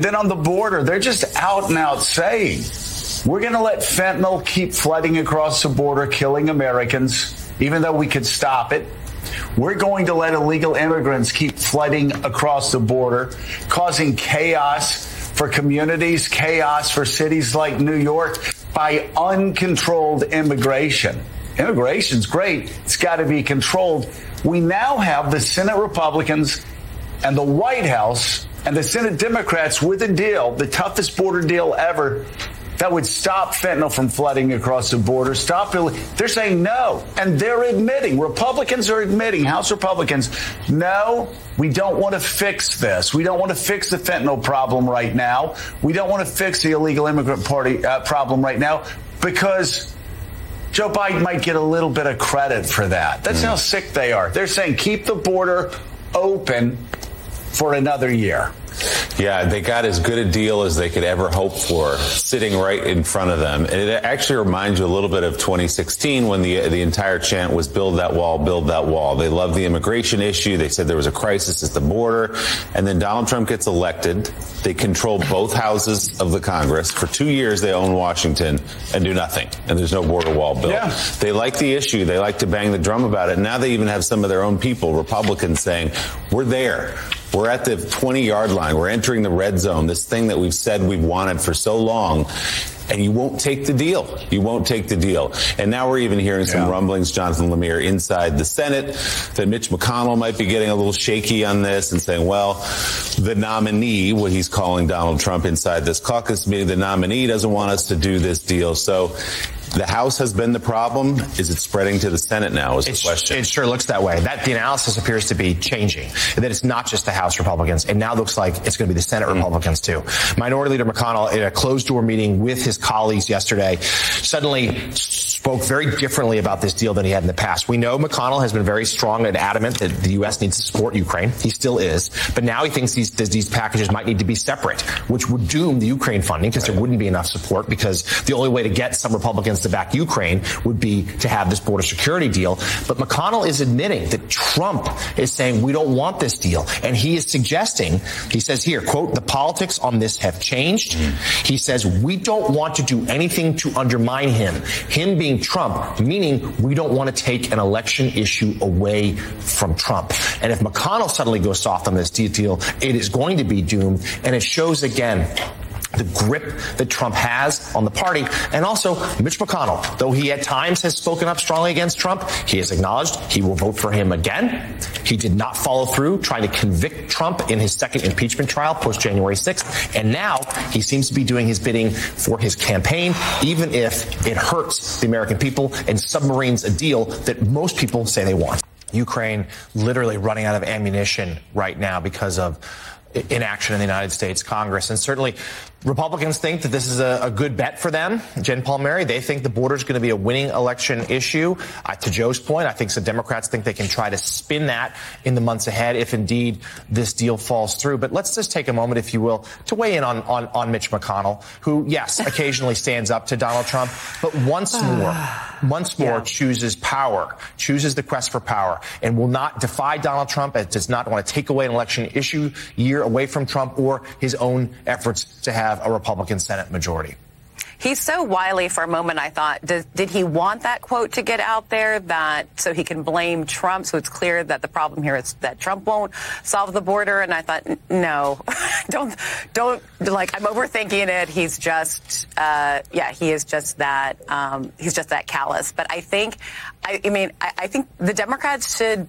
Then on the border, they're just out and out saying, we're going to let fentanyl keep flooding across the border, killing Americans, even though we could stop it. We're going to let illegal immigrants keep flooding across the border, causing chaos for communities, chaos for cities like New York by uncontrolled immigration. Immigration's great. It's got to be controlled. We now have the Senate Republicans and the White House and the Senate Democrats with a deal, the toughest border deal ever, that would stop fentanyl from flooding across the border. Stop it. They're saying no. And they're admitting, Republicans are admitting, House Republicans, no, we don't want to fix this. We don't want to fix the fentanyl problem right now. We don't want to fix the illegal immigrant party uh, problem right now because Joe Biden might get a little bit of credit for that. That's mm. how sick they are. They're saying keep the border open for another year. Yeah, they got as good a deal as they could ever hope for, sitting right in front of them. And it actually reminds you a little bit of 2016 when the the entire chant was "Build that wall, build that wall." They love the immigration issue. They said there was a crisis at the border, and then Donald Trump gets elected. They control both houses of the Congress for two years. They own Washington and do nothing, and there's no border wall built. Yeah. They like the issue. They like to bang the drum about it. Now they even have some of their own people, Republicans, saying, "We're there." We're at the 20 yard line. We're entering the red zone, this thing that we've said we've wanted for so long. And you won't take the deal. You won't take the deal. And now we're even hearing some yeah. rumblings, Jonathan Lemire, inside the Senate, that Mitch McConnell might be getting a little shaky on this and saying, well, the nominee, what he's calling Donald Trump inside this caucus meeting, the nominee doesn't want us to do this deal. So the House has been the problem. Is it spreading to the Senate now? Is the question. It sure looks that way. That the analysis appears to be changing. That it's not just the House Republicans. It now looks like it's going to be the Senate mm. Republicans too. Minority Leader McConnell, in a closed door meeting with his colleagues yesterday, suddenly spoke very differently about this deal than he had in the past. We know McConnell has been very strong and adamant that the U.S. needs to support Ukraine. He still is. But now he thinks these, these packages might need to be separate, which would doom the Ukraine funding because right. there wouldn't be enough support because the only way to get some Republicans to back Ukraine would be to have this border security deal. But McConnell is admitting that Trump is saying we don't want this deal. And he is suggesting, he says here, quote, the politics on this have changed. He says we don't want to do anything to undermine him. Him being Trump, meaning we don't want to take an election issue away from Trump. And if McConnell suddenly goes soft on this deal, it is going to be doomed. And it shows again the grip that Trump has on the party. And also, Mitch McConnell, though he at times has spoken up strongly against Trump, he has acknowledged he will vote for him again. He did not follow through trying to convict Trump in his second impeachment trial post January 6th. And now he seems to be doing his bidding for his campaign, even if it hurts the American people and submarines a deal that most people say they want. Ukraine literally running out of ammunition right now because of inaction in the United States Congress. And certainly Republicans think that this is a, a good bet for them. Jen Palmieri, they think the border is going to be a winning election issue. Uh, to Joe's point, I think some Democrats think they can try to spin that in the months ahead if indeed this deal falls through. But let's just take a moment, if you will, to weigh in on, on, on Mitch McConnell, who, yes, occasionally stands up to Donald Trump, but once more, once more yeah. chooses power, chooses the quest for power, and will not defy Donald Trump, and does not want to take away an election issue year away from Trump or his own efforts to have have a Republican Senate majority. He's so wily for a moment. I thought, did, did he want that quote to get out there that so he can blame Trump? So it's clear that the problem here is that Trump won't solve the border. And I thought, no, don't, don't like. I'm overthinking it. He's just, uh, yeah, he is just that. Um, he's just that callous. But I think, I, I mean, I, I think the Democrats should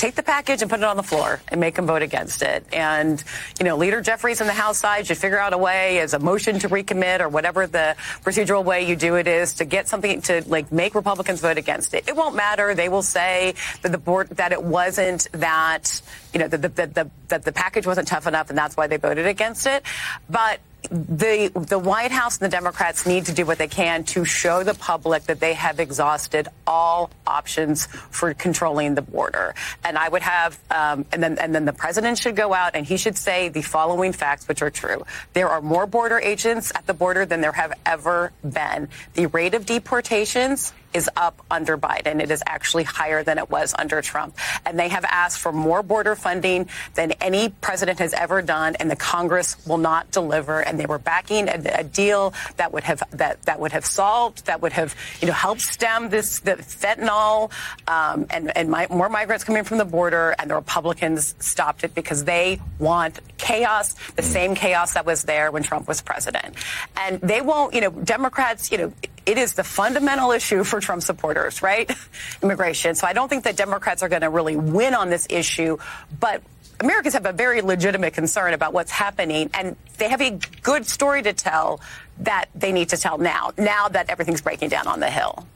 take the package and put it on the floor and make them vote against it. And, you know, Leader Jeffries on the House side should figure out a way as a motion to recommit or whatever the procedural way you do it is to get something to like make Republicans vote against it. It won't matter. They will say that the board, that it wasn't that, you know, that the, that the, that the package wasn't tough enough and that's why they voted against it. But the the White House and the Democrats need to do what they can to show the public that they have exhausted all options for controlling the border. And I would have, um, and then and then the president should go out and he should say the following facts, which are true: there are more border agents at the border than there have ever been. The rate of deportations is up under Biden. It is actually higher than it was under Trump. And they have asked for more border funding than any president has ever done, and the Congress will not deliver. And they were backing a, a deal that would have that, that would have solved, that would have you know helped stem this the fentanyl um, and and my, more migrants coming from the border. And the Republicans stopped it because they want chaos, the same chaos that was there when Trump was president. And they won't, you know, Democrats, you know, it is the fundamental issue for Trump supporters, right? Immigration. So I don't think that Democrats are going to really win on this issue, but Americans have a very legitimate concern about what's happening, and they have a good story to tell that they need to tell now, now that everything's breaking down on the Hill.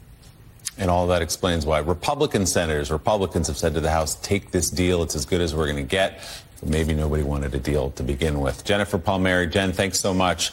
And all that explains why Republican senators, Republicans have said to the House, take this deal. It's as good as we're going to get. But maybe nobody wanted a deal to begin with. Jennifer Palmieri, Jen, thanks so much.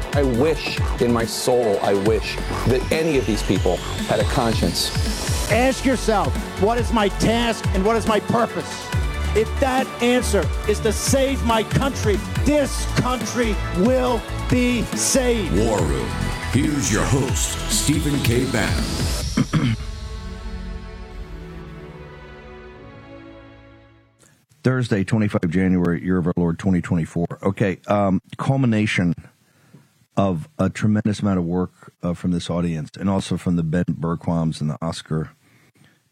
I wish in my soul, I wish that any of these people had a conscience. Ask yourself, what is my task and what is my purpose? If that answer is to save my country, this country will be saved. War Room. Here's your host, Stephen K. Bannon. Thursday, 25 January, year of our Lord 2024. Okay, um, culmination of a tremendous amount of work uh, from this audience and also from the Ben Bergquams and the Oscar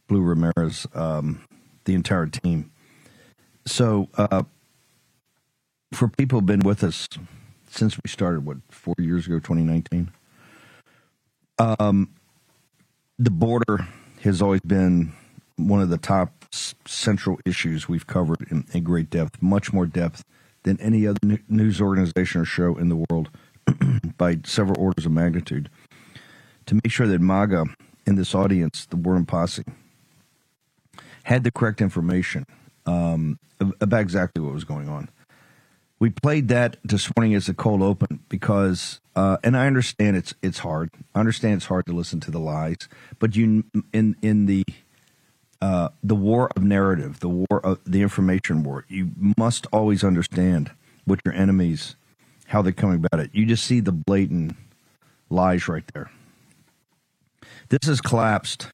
Blue Ramirez, um, the entire team. So, uh, for people who've been with us since we started, what, four years ago, 2019, um, the border has always been one of the top central issues we've covered in, in great depth, much more depth than any other news organization or show in the world by several orders of magnitude. To make sure that MAGA in this audience, the War Room Posse, had the correct information um, about exactly what was going on. We played that this morning as a cold open because, uh, and I understand it's it's hard. I understand it's hard to listen to the lies, but you in in the uh, the war of narrative, the war of the information war. You must always understand what your enemies, how they're coming about it. You just see the blatant lies right there. This has collapsed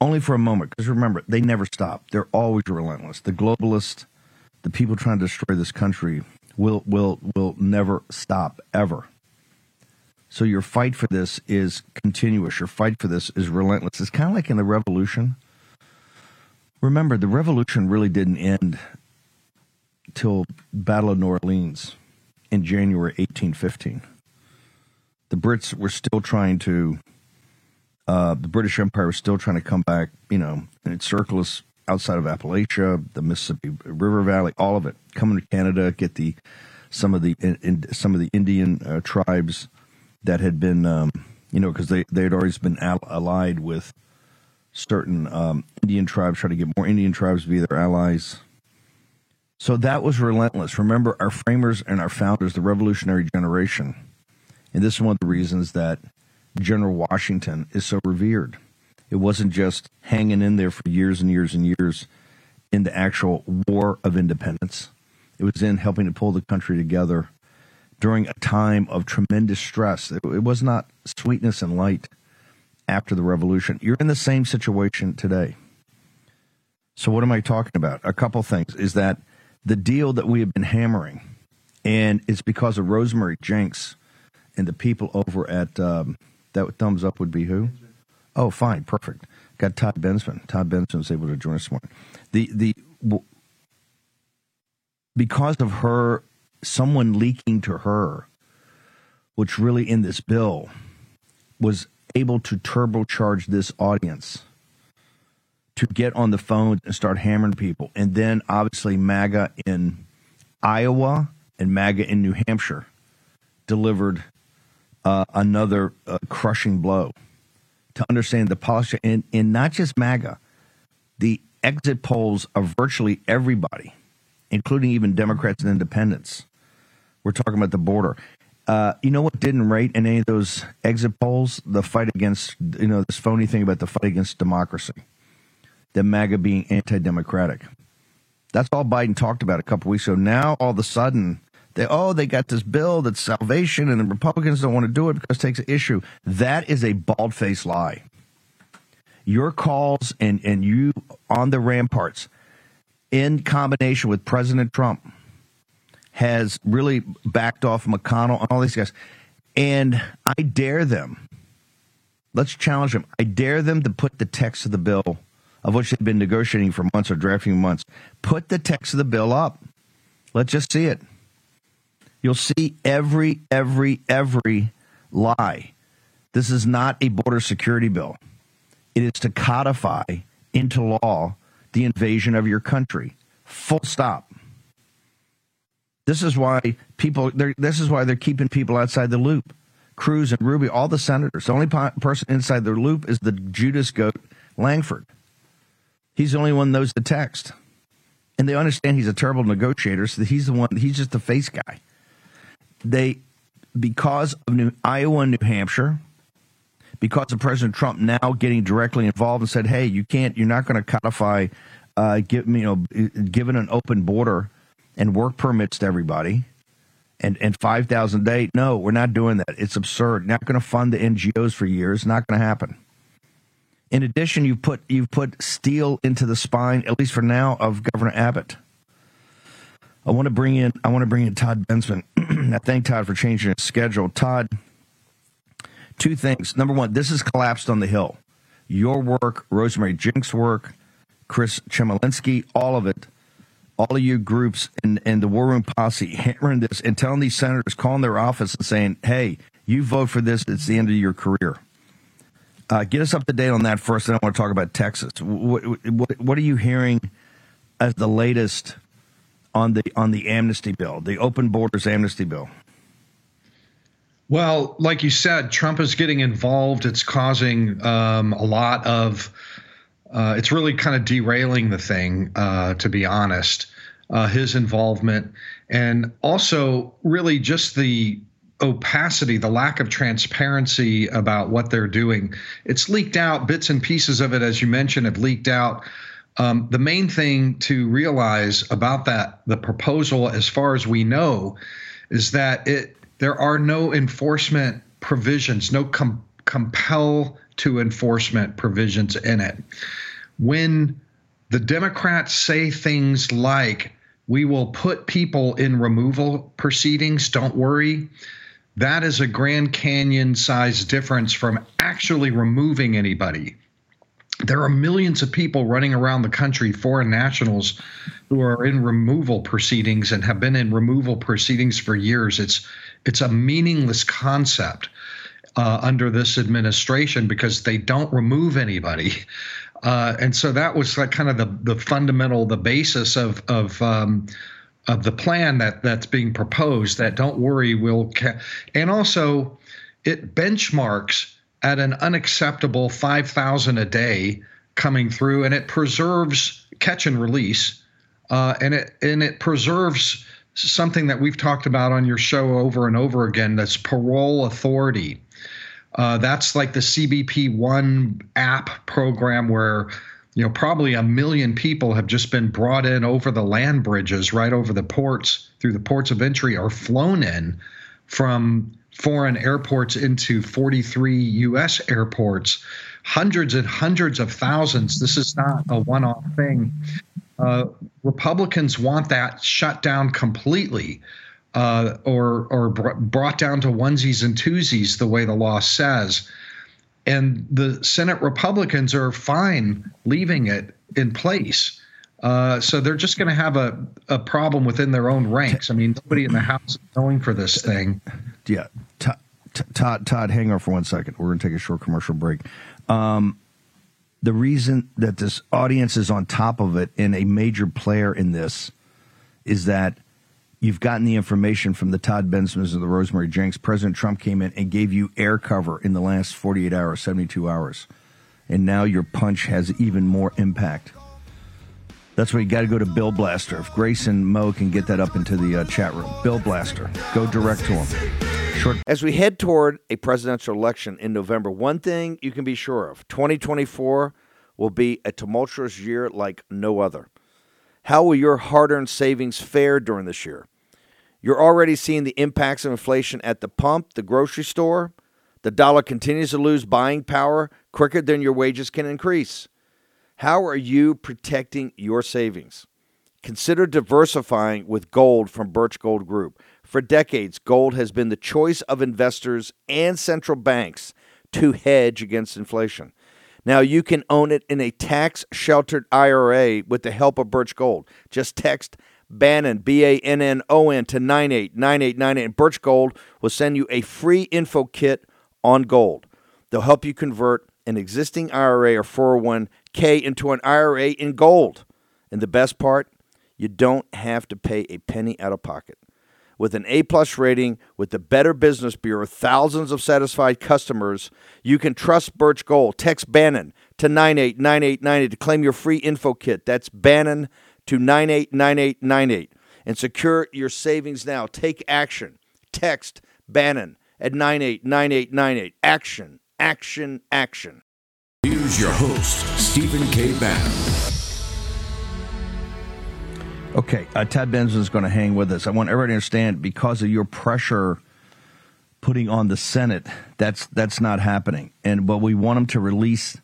only for a moment because remember, they never stop. They're always relentless. The globalists, the people trying to destroy this country, will will will never stop ever. So your fight for this is continuous. Your fight for this is relentless. It's kind of like in the revolution Remember, the revolution really didn't end till Battle of New Orleans in January 1815. The Brits were still trying to, uh, the British Empire was still trying to come back, you know, and encircle us outside of Appalachia, the Mississippi River Valley, all of it, coming to Canada, get the some of the in, in, some of the Indian uh, tribes that had been, um, you know, because they they had always been allied with certain um, Indian tribes, try to get more Indian tribes to be their allies. So that was relentless. Remember, our framers and our founders, the revolutionary generation, and this is one of the reasons that General Washington is so revered. It wasn't just hanging in there for years and years and years in the actual war of independence. It was in helping to pull the country together during a time of tremendous stress. It, was not sweetness and light after the revolution. You're in the same situation today. So, what am I talking about? A couple things is that the deal that we have been hammering, and it's because of Rosemary Jenks and the people over at um, that thumbs up would be who? Oh, fine, perfect. Got Todd Bensman. Todd Bensman was able to join us this morning. The the because of her, someone leaking to her, which really in this bill was able to turbocharge this audience to get on the phone and start hammering people. And then obviously MAGA in Iowa and MAGA in New Hampshire delivered uh, another uh, crushing blow to understand the policy, and, and not just MAGA, the exit polls of virtually everybody, including even Democrats and independents. We're talking about the border. Uh, you know what didn't rate in any of those exit polls? The fight against, you know, this phony thing about the fight against democracy, the MAGA being anti democratic. That's all Biden talked about a couple weeks ago. Now, all of a sudden, they, oh, they got this bill that's salvation, and the Republicans don't want to do it because it takes an issue. That is a bald faced lie. Your calls and, and you on the ramparts, in combination with President Trump, has really backed off McConnell and all these guys. And I dare them. Let's challenge them. I dare them to put the text of the bill, of which they've been negotiating for months or drafting months, put the text of the bill up. Let's just see it. You'll see every, every, every lie. This is not a border security bill. It is to codify into law the invasion of your country. Full stop. This is why people. This is why they're keeping people outside the loop. Cruz and Rubio, all the senators. The only person inside the loop is the Judas goat Lankford. He's the only one knows the text, and they understand he's a terrible negotiator. So he's the one. He's just the face guy. They, because of New, Iowa and New Hampshire, because of President Trump now getting directly involved and said, "Hey, you can't. You're not going to codify, uh, give you know, given an open border." and work permits to everybody and, and 5,000 a day. No, we're not doing that. It's absurd. Not going to fund the NGOs for years. Not going to happen. In addition, you put you've put steel into the spine, at least for now, of Governor Abbott. I want to bring in I want to bring in Todd Bensman. I thank Todd for changing his schedule. Todd, two things. Number one, this has collapsed on the Hill. Your work, Rosemary Jenks's work, Chris Chmielenski, all of it all of you groups and, and the War Room Posse hammering this and telling these senators, calling their office and saying, hey, you vote for this, it's the end of your career. Uh, get us up to date on that first, and I want to talk about Texas. What, what, what are you hearing as the latest on the on the amnesty bill, the open borders amnesty bill? Well, like you said, Trump is getting involved. It's causing um, a lot of uh, it's really kind of derailing the thing, uh, to be honest. Uh, his involvement, and also really just the opacity, the lack of transparency about what they're doing. It's leaked out, bits and pieces of it, as you mentioned, have leaked out. Um, the main thing to realize about that, the proposal, as far as we know, is that it there are no enforcement provisions, no com- compel to enforcement provisions in it when the Democrats say things like, we will put people in removal proceedings, don't worry. That is a Grand Canyon size difference from actually removing anybody. There are millions of people running around the country, foreign nationals, who are in removal proceedings and have been in removal proceedings for years. It's it's a meaningless concept uh, under this administration because they don't remove anybody. Uh, and so that was like kind of the the fundamental, the basis of of um, of the plan that that's being proposed. That don't worry, we'll ca- and also it benchmarks at an unacceptable five thousand a day coming through, and it preserves catch and release, uh, and it and it preserves something that we've talked about on your show over and over again. That's parole authority. Uh, that's like the CBP One app program where you know probably a million people have just been brought in over the land bridges right over the ports through the ports of entry or flown in from foreign airports into 43 US airports. Hundreds and hundreds of thousands. This is not a one-off thing. Uh, republicans want that shut down completely uh, or or brought down to onesies and twosies, the way the law says. And the Senate Republicans are fine leaving it in place. Uh, so they're just going to have a, a problem within their own ranks. I mean, nobody in the House is going for this thing. Yeah. Todd, Todd, hang on for one second. We're going to take a short commercial break. Um, the reason that this audience is on top of it and a major player in this is that You've gotten the information from the Todd Bensmans and the Rosemary Jenks. President Trump came in and gave you air cover in the last 48 hours, 72 hours. And now your punch has even more impact. That's where you got to go to Bill Blaster. If Grace and Mo can get that up into the uh, chat room, Bill Blaster, go direct to him. Short. As we head toward a presidential election in November, one thing you can be sure of 2024 will be a tumultuous year like no other. How will your hard earned savings fare during this year? You're already seeing the impacts of inflation at the pump, the grocery store. The dollar continues to lose buying power quicker than your wages can increase. How are you protecting your savings? Consider diversifying with gold from Birch Gold Group. For decades, gold has been the choice of investors and central banks to hedge against inflation. Now you can own it in a tax sheltered IRA with the help of Birch Gold. Just text Bannon, B A N N O N, to 989898, and Birch Gold will send you a free info kit on gold. They'll help you convert an existing IRA or 401k into an IRA in gold. And the best part, you don't have to pay a penny out of pocket. With an A plus rating with the Better Business Bureau, thousands of satisfied customers, you can trust Birch Gold. Text Bannon to 989898 to claim your free info kit. That's Bannon to 989898 and secure your savings now. Take action. Text Bannon at 989898. Action, action, action. Here's your host, Stephen K. Bannon. Okay, uh, Todd Bensman is going to hang with us. I want everybody to understand because of your pressure putting on the Senate, that's that's not happening. And but we want them to release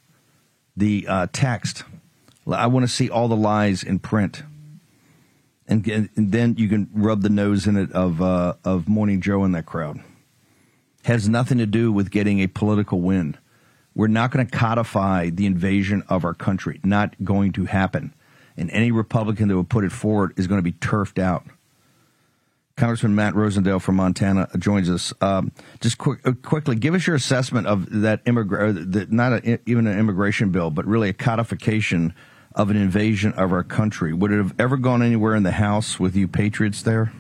the uh, text. I want to see all the lies in print, and, and then you can rub the nose in it of uh, of Morning Joe and that crowd. Has nothing to do with getting a political win. We're not going to codify the invasion of our country. Not going to happen and any Republican that would put it forward is going to be turfed out. Congressman Matt Rosendale from Montana joins us. Um, just quick, uh, quickly, give us your assessment of that immigrant, not a, even an immigration bill, but really a codification of an invasion of our country. Would it have ever gone anywhere in the House with you patriots there?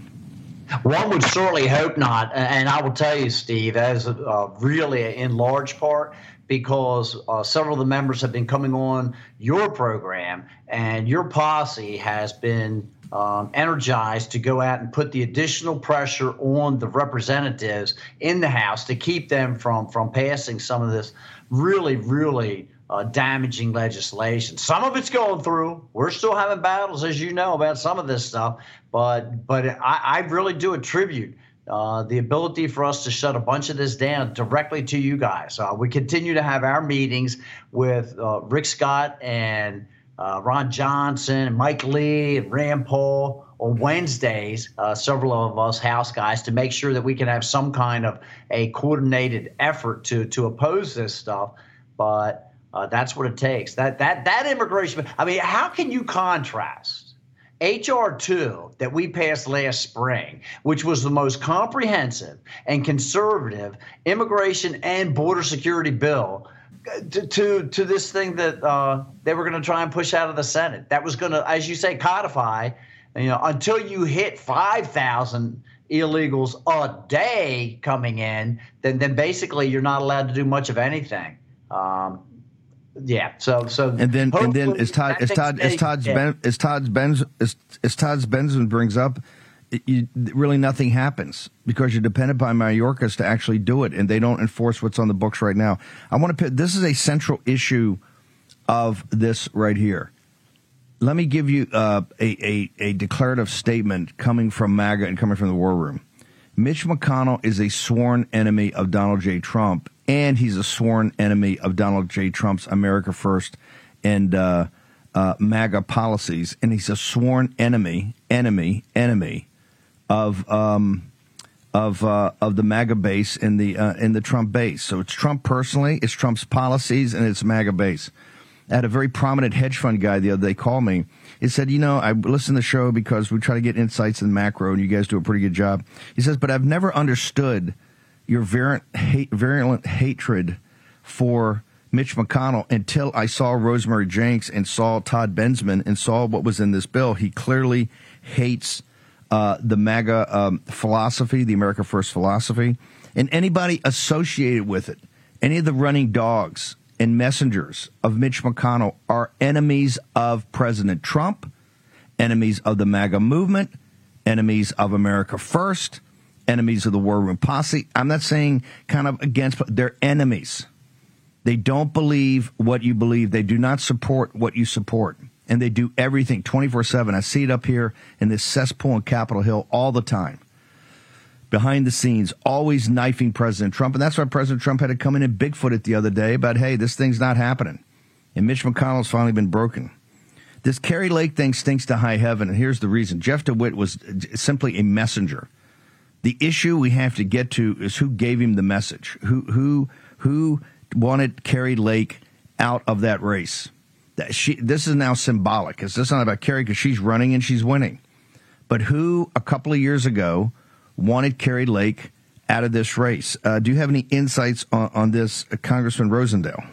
One would certainly hope not. And I will tell you, Steve, as uh, really in large part because uh, several of the members have been coming on your program, and your posse has been um, energized to go out and put the additional pressure on the representatives in the House to keep them from from passing some of this really, really uh, damaging legislation. Some of it's going through. We're still having battles, as you know, about some of this stuff. But but I, I really do attribute uh, the ability for us to shut a bunch of this down directly to you guys. Uh, we continue to have our meetings with uh, Rick Scott and uh, Ron Johnson and Mike Lee and Rand Paul on Wednesdays, uh, several of us House guys, to make sure that we can have some kind of a coordinated effort to to oppose this stuff. But that's what it takes. That that that immigration. I mean, how can you contrast? HR 2 that we passed last spring, which was the most comprehensive and conservative immigration and border security bill. To, to, to this thing that uh, they were going to try and push out of the Senate. That was going to, as you say, codify, you know, until you hit 5,000 illegals a day coming in, then, then basically you're not allowed to do much of anything. Um, yeah. So so and then and then as Todd as Todd as Todd's yeah. ben, as Todd's Benz as, as Todd's Bensman brings up, it, you, really nothing happens because you're dependent by Mayorkas to actually do it, and they don't enforce what's on the books right now. I want to. This is a central issue of this right here. Let me give you uh, a, a a declarative statement coming from MAGA and coming from the War Room. Mitch McConnell is a sworn enemy of Donald J. Trump and he's a sworn enemy of Donald J. Trump's America First and uh, uh, MAGA policies, and he's a sworn enemy, enemy, enemy of um, of uh, of the MAGA base in the uh, in the Trump base. So it's Trump personally, it's Trump's policies, and it's MAGA base. I had a very prominent hedge fund guy the other day call me. He said, "You know, I listen to the show because we try to get insights in macro, and you guys do a pretty good job." He says, "But I've never understood." Your virulent, hate, virulent hatred for Mitch McConnell until I saw Rosemary Jenks and saw Todd Bensman and saw what was in this bill. He clearly hates uh, the MAGA um, philosophy, the America First philosophy, and anybody associated with it, any of the running dogs and messengers of Mitch McConnell are enemies of President Trump, enemies of the MAGA movement, enemies of America First, enemies of the War Room Posse. I'm not saying kind of against, they're enemies. They don't believe what you believe. They do not support what you support. And they do everything 24 7. I see it up here in this cesspool in Capitol Hill all the time. Behind the scenes, always knifing President Trump. And that's why President Trump had to come in and Bigfoot it the other day about, hey, this thing's not happening. And Mitch McConnell's finally been broken. This Kari Lake thing stinks to high heaven. And here's the reason Jeff DeWitt was simply a messenger. The issue we have to get to is who gave him the message, who, who, who wanted Kari Lake out of that race. That she, this is now symbolic. It's just not about Kari because she's running and she's winning. But who a couple of years ago wanted Kari Lake out of this race? Uh, do you have any insights on, on this, uh, Congressman Rosendale?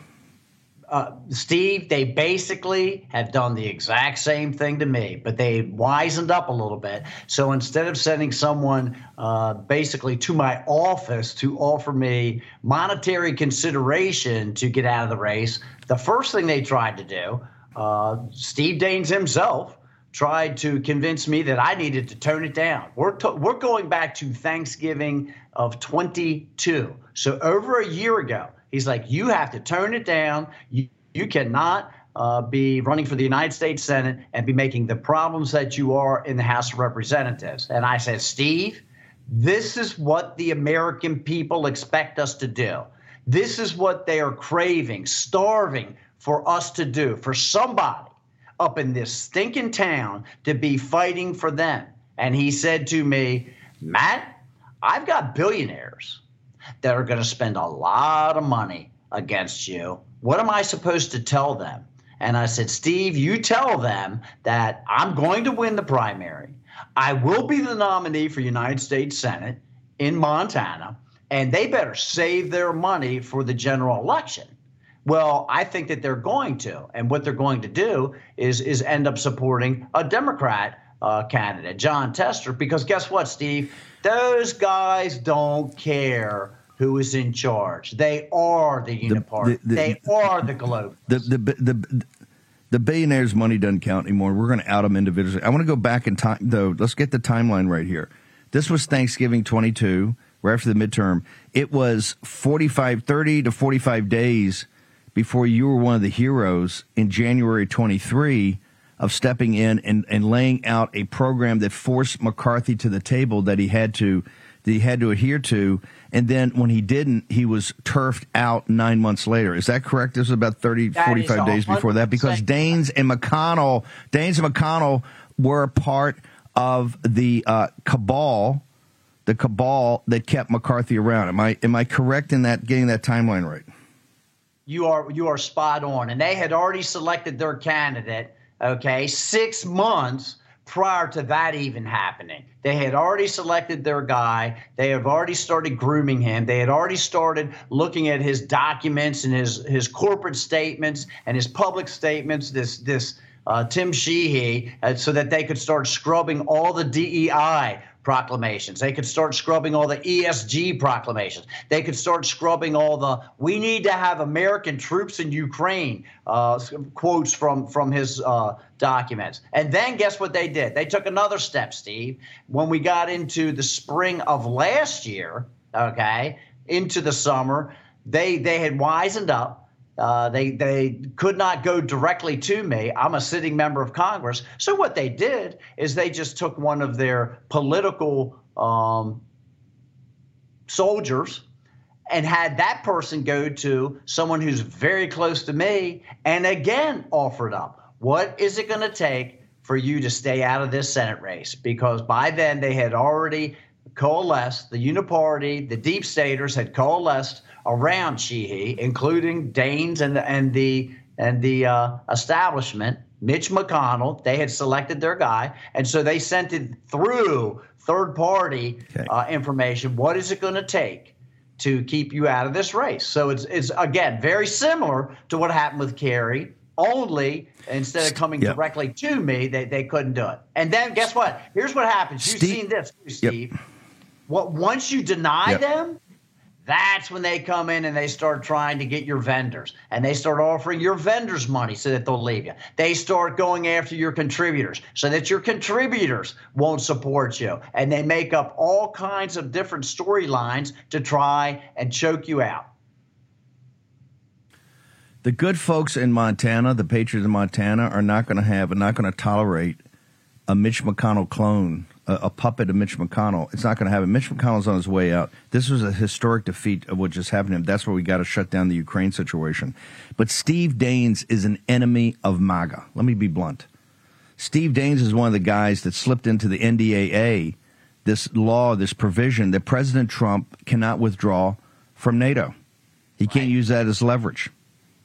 Uh, Steve, they basically have done the exact same thing to me, but they wisened up a little bit. So instead of sending someone uh, basically to my office to offer me monetary consideration to get out of the race, the first thing they tried to do, uh, Steve Daines himself, tried to convince me that I needed to tone it down. We're, to- we're going back to Thanksgiving of 22. So over a year ago, He's like, you have to turn it down. You, you cannot uh, be running for the United States Senate and be making the problems that you are in the House of Representatives. And I said, Steve, this is what the American people expect us to do. This is what they are craving, starving for us to do, for somebody up in this stinking town to be fighting for them. And he said to me, Matt, I've got billionaires that are going to spend a lot of money against you. What am I supposed to tell them? And I said, Steve, you tell them that I'm going to win the primary. I will be the nominee for United States Senate in Montana, and they better save their money for the general election. Well, I think that they're going to, and what they're going to do is is end up supporting a Democrat uh, candidate, Jon Tester, because guess what, Steve? Those guys don't care who is in charge. They are the Uniparty. The, the, they are the Globe. The, the, the, the billionaires' money doesn't count anymore. We're going to out them individually. I want to go back in time, though. Let's get the timeline right here. This was Thanksgiving 22, right after the midterm. It was 45, 30 to 45 days before you were one of the heroes in January 23 of stepping in and, and laying out a program that forced McCarthy to the table that he had to that he had to adhere to and then when he didn't, he was turfed out nine months later. Is that correct? This was about 30, that 45 days before that because Daines and McConnell, Daines and McConnell were part of the uh, cabal, the cabal that kept McCarthy around. Am I am I correct in that getting that timeline right? You are you are spot on, and they had already selected their candidate. Okay, six months prior to that even happening. They had already selected their guy. They have already started grooming him. They had already started looking at his documents and his his corporate statements and his public statements. This this uh, Tim Sheehy, uh, so that they could start scrubbing all the DEI proclamations. They could start scrubbing all the ESG proclamations. They could start scrubbing all the "We need to have American troops in Ukraine" uh, quotes from from his uh, documents. And then guess what they did? They took another step, Steve. When we got into the spring of last year, okay, into the summer, they they had wisened up uh, they they could not go directly to me. I'm a sitting member of Congress. So what they did is they just took one of their political um, soldiers and had that person go to someone who's very close to me and again offered up. What is it going to take for you to stay out of this Senate race? Because by then they had already coalesced, the Uniparty, the deep staters had coalesced around Sheehy, including Daines and the and the and the uh, establishment, Mitch McConnell. They had selected their guy, and so they sent it through third party okay. uh, information. What is it going to take? To keep you out of this race, so it's it's again very similar to what happened with Kari, only instead of coming Yep. directly to me, they, they couldn't do it. And then guess what? Here's what happens. You've Steve- seen this, too, Yep. What once you deny Yep. them, that's when they come in and they start trying to get your vendors and they start offering your vendors money so that they'll leave you. They start going after your contributors so that your contributors won't support you. And they make up all kinds of different storylines to try and choke you out. The good folks in Montana, the patriots in Montana, are not going to have and not going to tolerate a Mitch McConnell clone, a, a puppet of Mitch McConnell. It's not going to happen. Mitch McConnell's on his way out. This was a historic defeat of what just happened to him. That's where we got to shut down the Ukraine situation. But Steve Daines is an enemy of MAGA. Let me be blunt. Steve Daines is one of the guys that slipped into the NDAA, this law, this provision that President Trump cannot withdraw from NATO. He can't use that as leverage.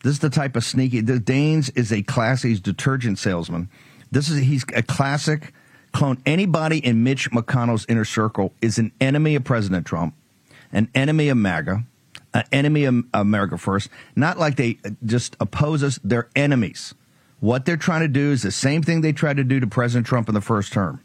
This is the type of sneaky. The Daines is a he's a detergent salesman. This is he's a classic clone. Anybody in Mitch McConnell's inner circle is an enemy of President Trump, an enemy of MAGA, an enemy of America First. Not like they just oppose us; they're enemies. What they're trying to do is the same thing they tried to do to President Trump in the first term.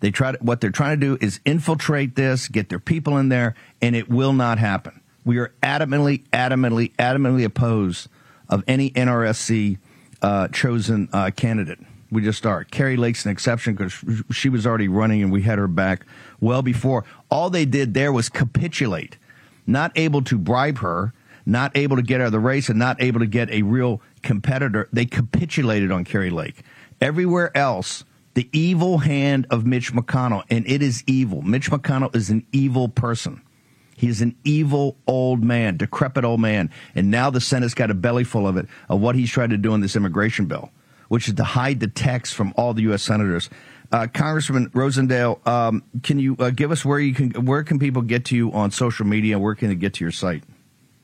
They try to, what they're trying to do is infiltrate this, get their people in there, and it will not happen. We are adamantly, adamantly, adamantly opposed of any NRSC uh, chosen uh, candidate. We just are. Kari Lake's an exception because she was already running and we had her back well before. All they did there was capitulate, not able to bribe her, not able to get out of the race, and not able to get a real competitor. They capitulated on Kari Lake. Everywhere else, the evil hand of Mitch McConnell, and it is evil. Mitch McConnell is an evil person. He is an evil old man, decrepit old man. And now the Senate's got a belly full of it, of what he's tried to do in this immigration bill, which is to hide the text from all the U.S. senators. Uh, Congressman Rosendale, um, can you uh, give us where you can, where can people get to you on social media? Where can they get to your site?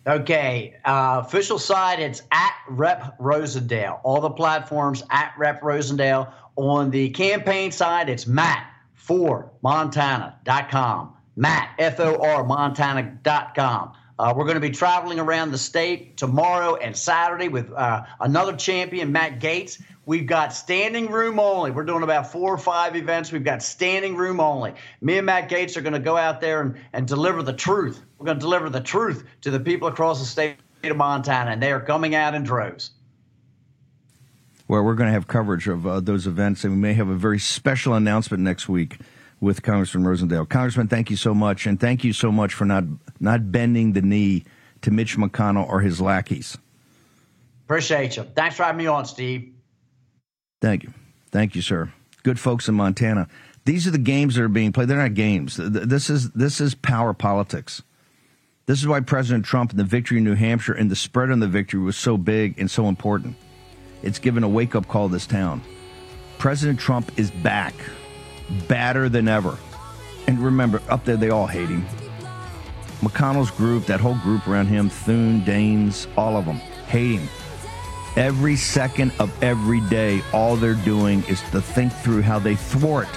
Okay, uh, official site, it's at Rep Rosendale. All the platforms at Rep Rosendale. On the campaign side, it's Matt for Montana.com. Matt, F O R, Montana.com. Uh, we're going to be traveling around the state tomorrow and Saturday with uh, another champion, Matt Gaetz. We've got standing room only. We're doing about four or five events. We've got standing room only. Me and Matt Gaetz are going to go out there and, and deliver the truth. We're going to deliver the truth to the people across the state of Montana, and they are coming out in droves. Where we're going to have coverage of uh, those events, and we may have a very special announcement next week with Congressman Rosendale. Congressman, thank you so much, and thank you so much for not not bending the knee to Mitch McConnell or his lackeys. Appreciate you. Thanks for having me on, Steve. Thank you, thank you, sir. Good folks in Montana. These are the games that are being played. They're not games. This is this is power politics. This is why President Trump and the victory in New Hampshire and the spread on the victory was so big and so important. It's given a wake up call to this town. President Trump is back, badder than ever. And remember, up there, they all hate him. McConnell's group, that whole group around him, Thune, Daines, all of them, hate him. Every second of every day, all they're doing is to think through how they thwart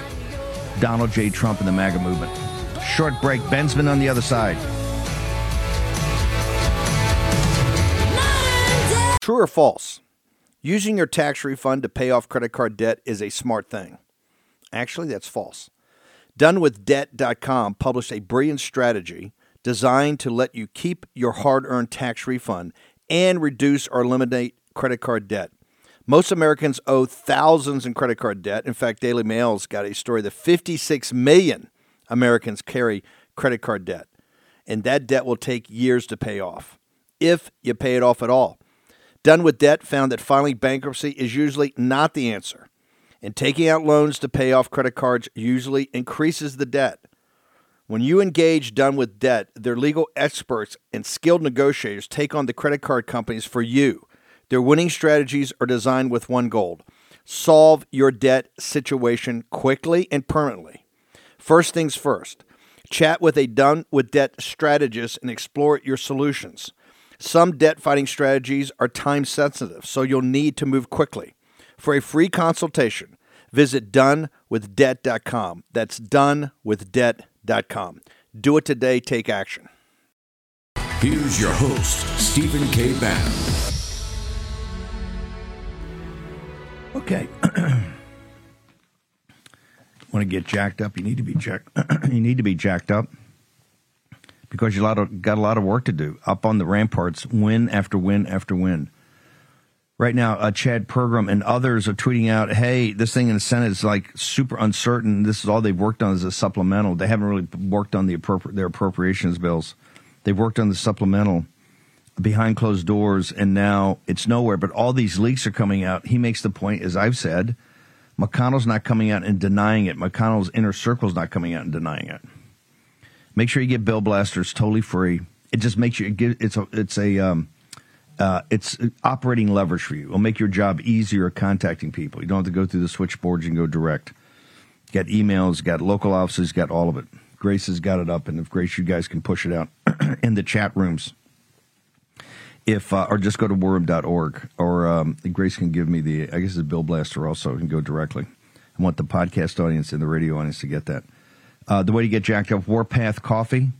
Donald J. Trump and the MAGA movement. Short break. Ben's been on the other side. True or false? Using your tax refund to pay off credit card debt is a smart thing. Actually, that's false. DoneWithDebt.com published a brilliant strategy designed to let you keep your hard earned tax refund and reduce or eliminate credit card debt. Most Americans owe thousands in credit card debt. In fact, Daily Mail's got a story that 56 million Americans carry credit card debt, and that debt will take years to pay off, if you pay it off at all. Done with Debt found that filing bankruptcy is usually not the answer, and taking out loans to pay off credit cards usually increases the debt. When you engage Done with Debt, their legal experts and skilled negotiators take on the credit card companies for you. Their winning strategies are designed with one goal solve your debt situation quickly and permanently. First things first, chat with a Done with Debt strategist and explore your solutions. Some debt fighting strategies are time sensitive, so you'll need to move quickly. For a free consultation, visit donewithdebt.com. That's donewithdebt.com. Do it today, take action. Here's your host, Stephen K. Bannon. Okay. Want to get jacked up? You need to be jacked. you need to be jacked up because you got a lot of work to do up on the ramparts, win after win after win. Right now, uh, Chad Pergram and others are tweeting out, "Hey, this thing in the Senate is like super uncertain. This is all they've worked on is a supplemental. They haven't really worked on the appropri- their appropriations bills. They've worked on the supplemental." behind closed doors, and now it's nowhere. But all these leaks are coming out. He makes the point, as I've said, McConnell's not coming out and denying it. McConnell's inner circle's not coming out and denying it. Make sure you get Bill Blasters totally free. It just makes you. It's a. It's a. Um, uh, it's operating leverage for you. It'll make your job easier contacting people. You don't have to go through the switchboards. Can go direct. Got emails. Got local offices. Got all of it. Grace has got it up, and if Grace, you guys can push it out in the chat rooms if uh, or just go to warroom.org or um, Grace can give me the I guess it's Bill Blaster also can go directly. I want the podcast audience and the radio audience to get that. Uh, the way to get jacked up, Warpath Coffee.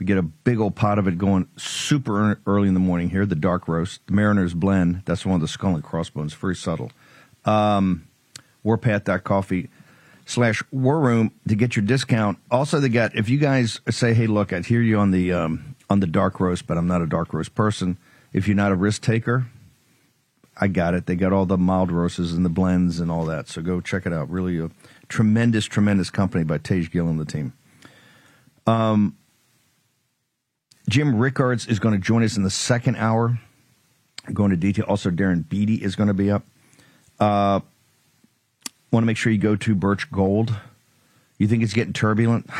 We get a big old pot of it going super early in the morning here. The dark roast, the Mariner's Blend. That's one of the skull and crossbones. Very subtle. Um, warpath.coffee slash war room to get your discount. Also, they got if you guys say, "Hey, look, I hear you on the um, on the dark roast, but I'm not a dark roast person." If you're not a risk taker, I got it. They got all the mild roasts and the blends and all that. So go check it out. Really a tremendous, tremendous company by Tage Gill and the team. Um, Jim Rickards is going to join us in the second hour. Going into detail. Also, Darren Beattie is going to be up. Uh, Want to make sure you go to Birch Gold. You think it's getting turbulent?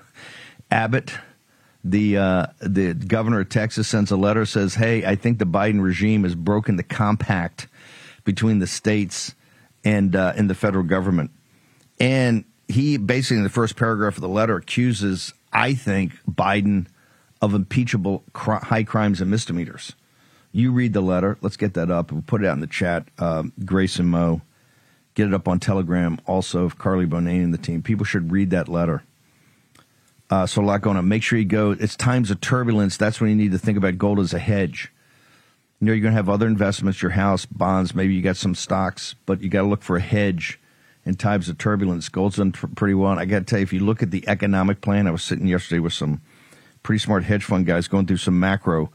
Abbott the uh, the governor of Texas sends a letter says, "Hey, I think the Biden regime has broken the compact between the states and uh, and the federal government." And he basically, in the first paragraph of the letter, accuses, I think, Biden of impeachable cr- high crimes and misdemeanors. You read the letter. Let's get that up. We'll put it out in the chat. Uh, Grace and Mo, get it up on Telegram. Also, If Carly Bonane and the team. People should read that letter uh, so a lot going on. Make sure you go. It's times of turbulence. That's when you need to think about gold as a hedge. You know, you're going to have other investments, your house, bonds, maybe you got some stocks, but you got to look for a hedge in times of turbulence. Gold's done pretty well. And I got to tell you, if you look at the economic plan, I was sitting yesterday with some pretty smart hedge fund guys going through some macro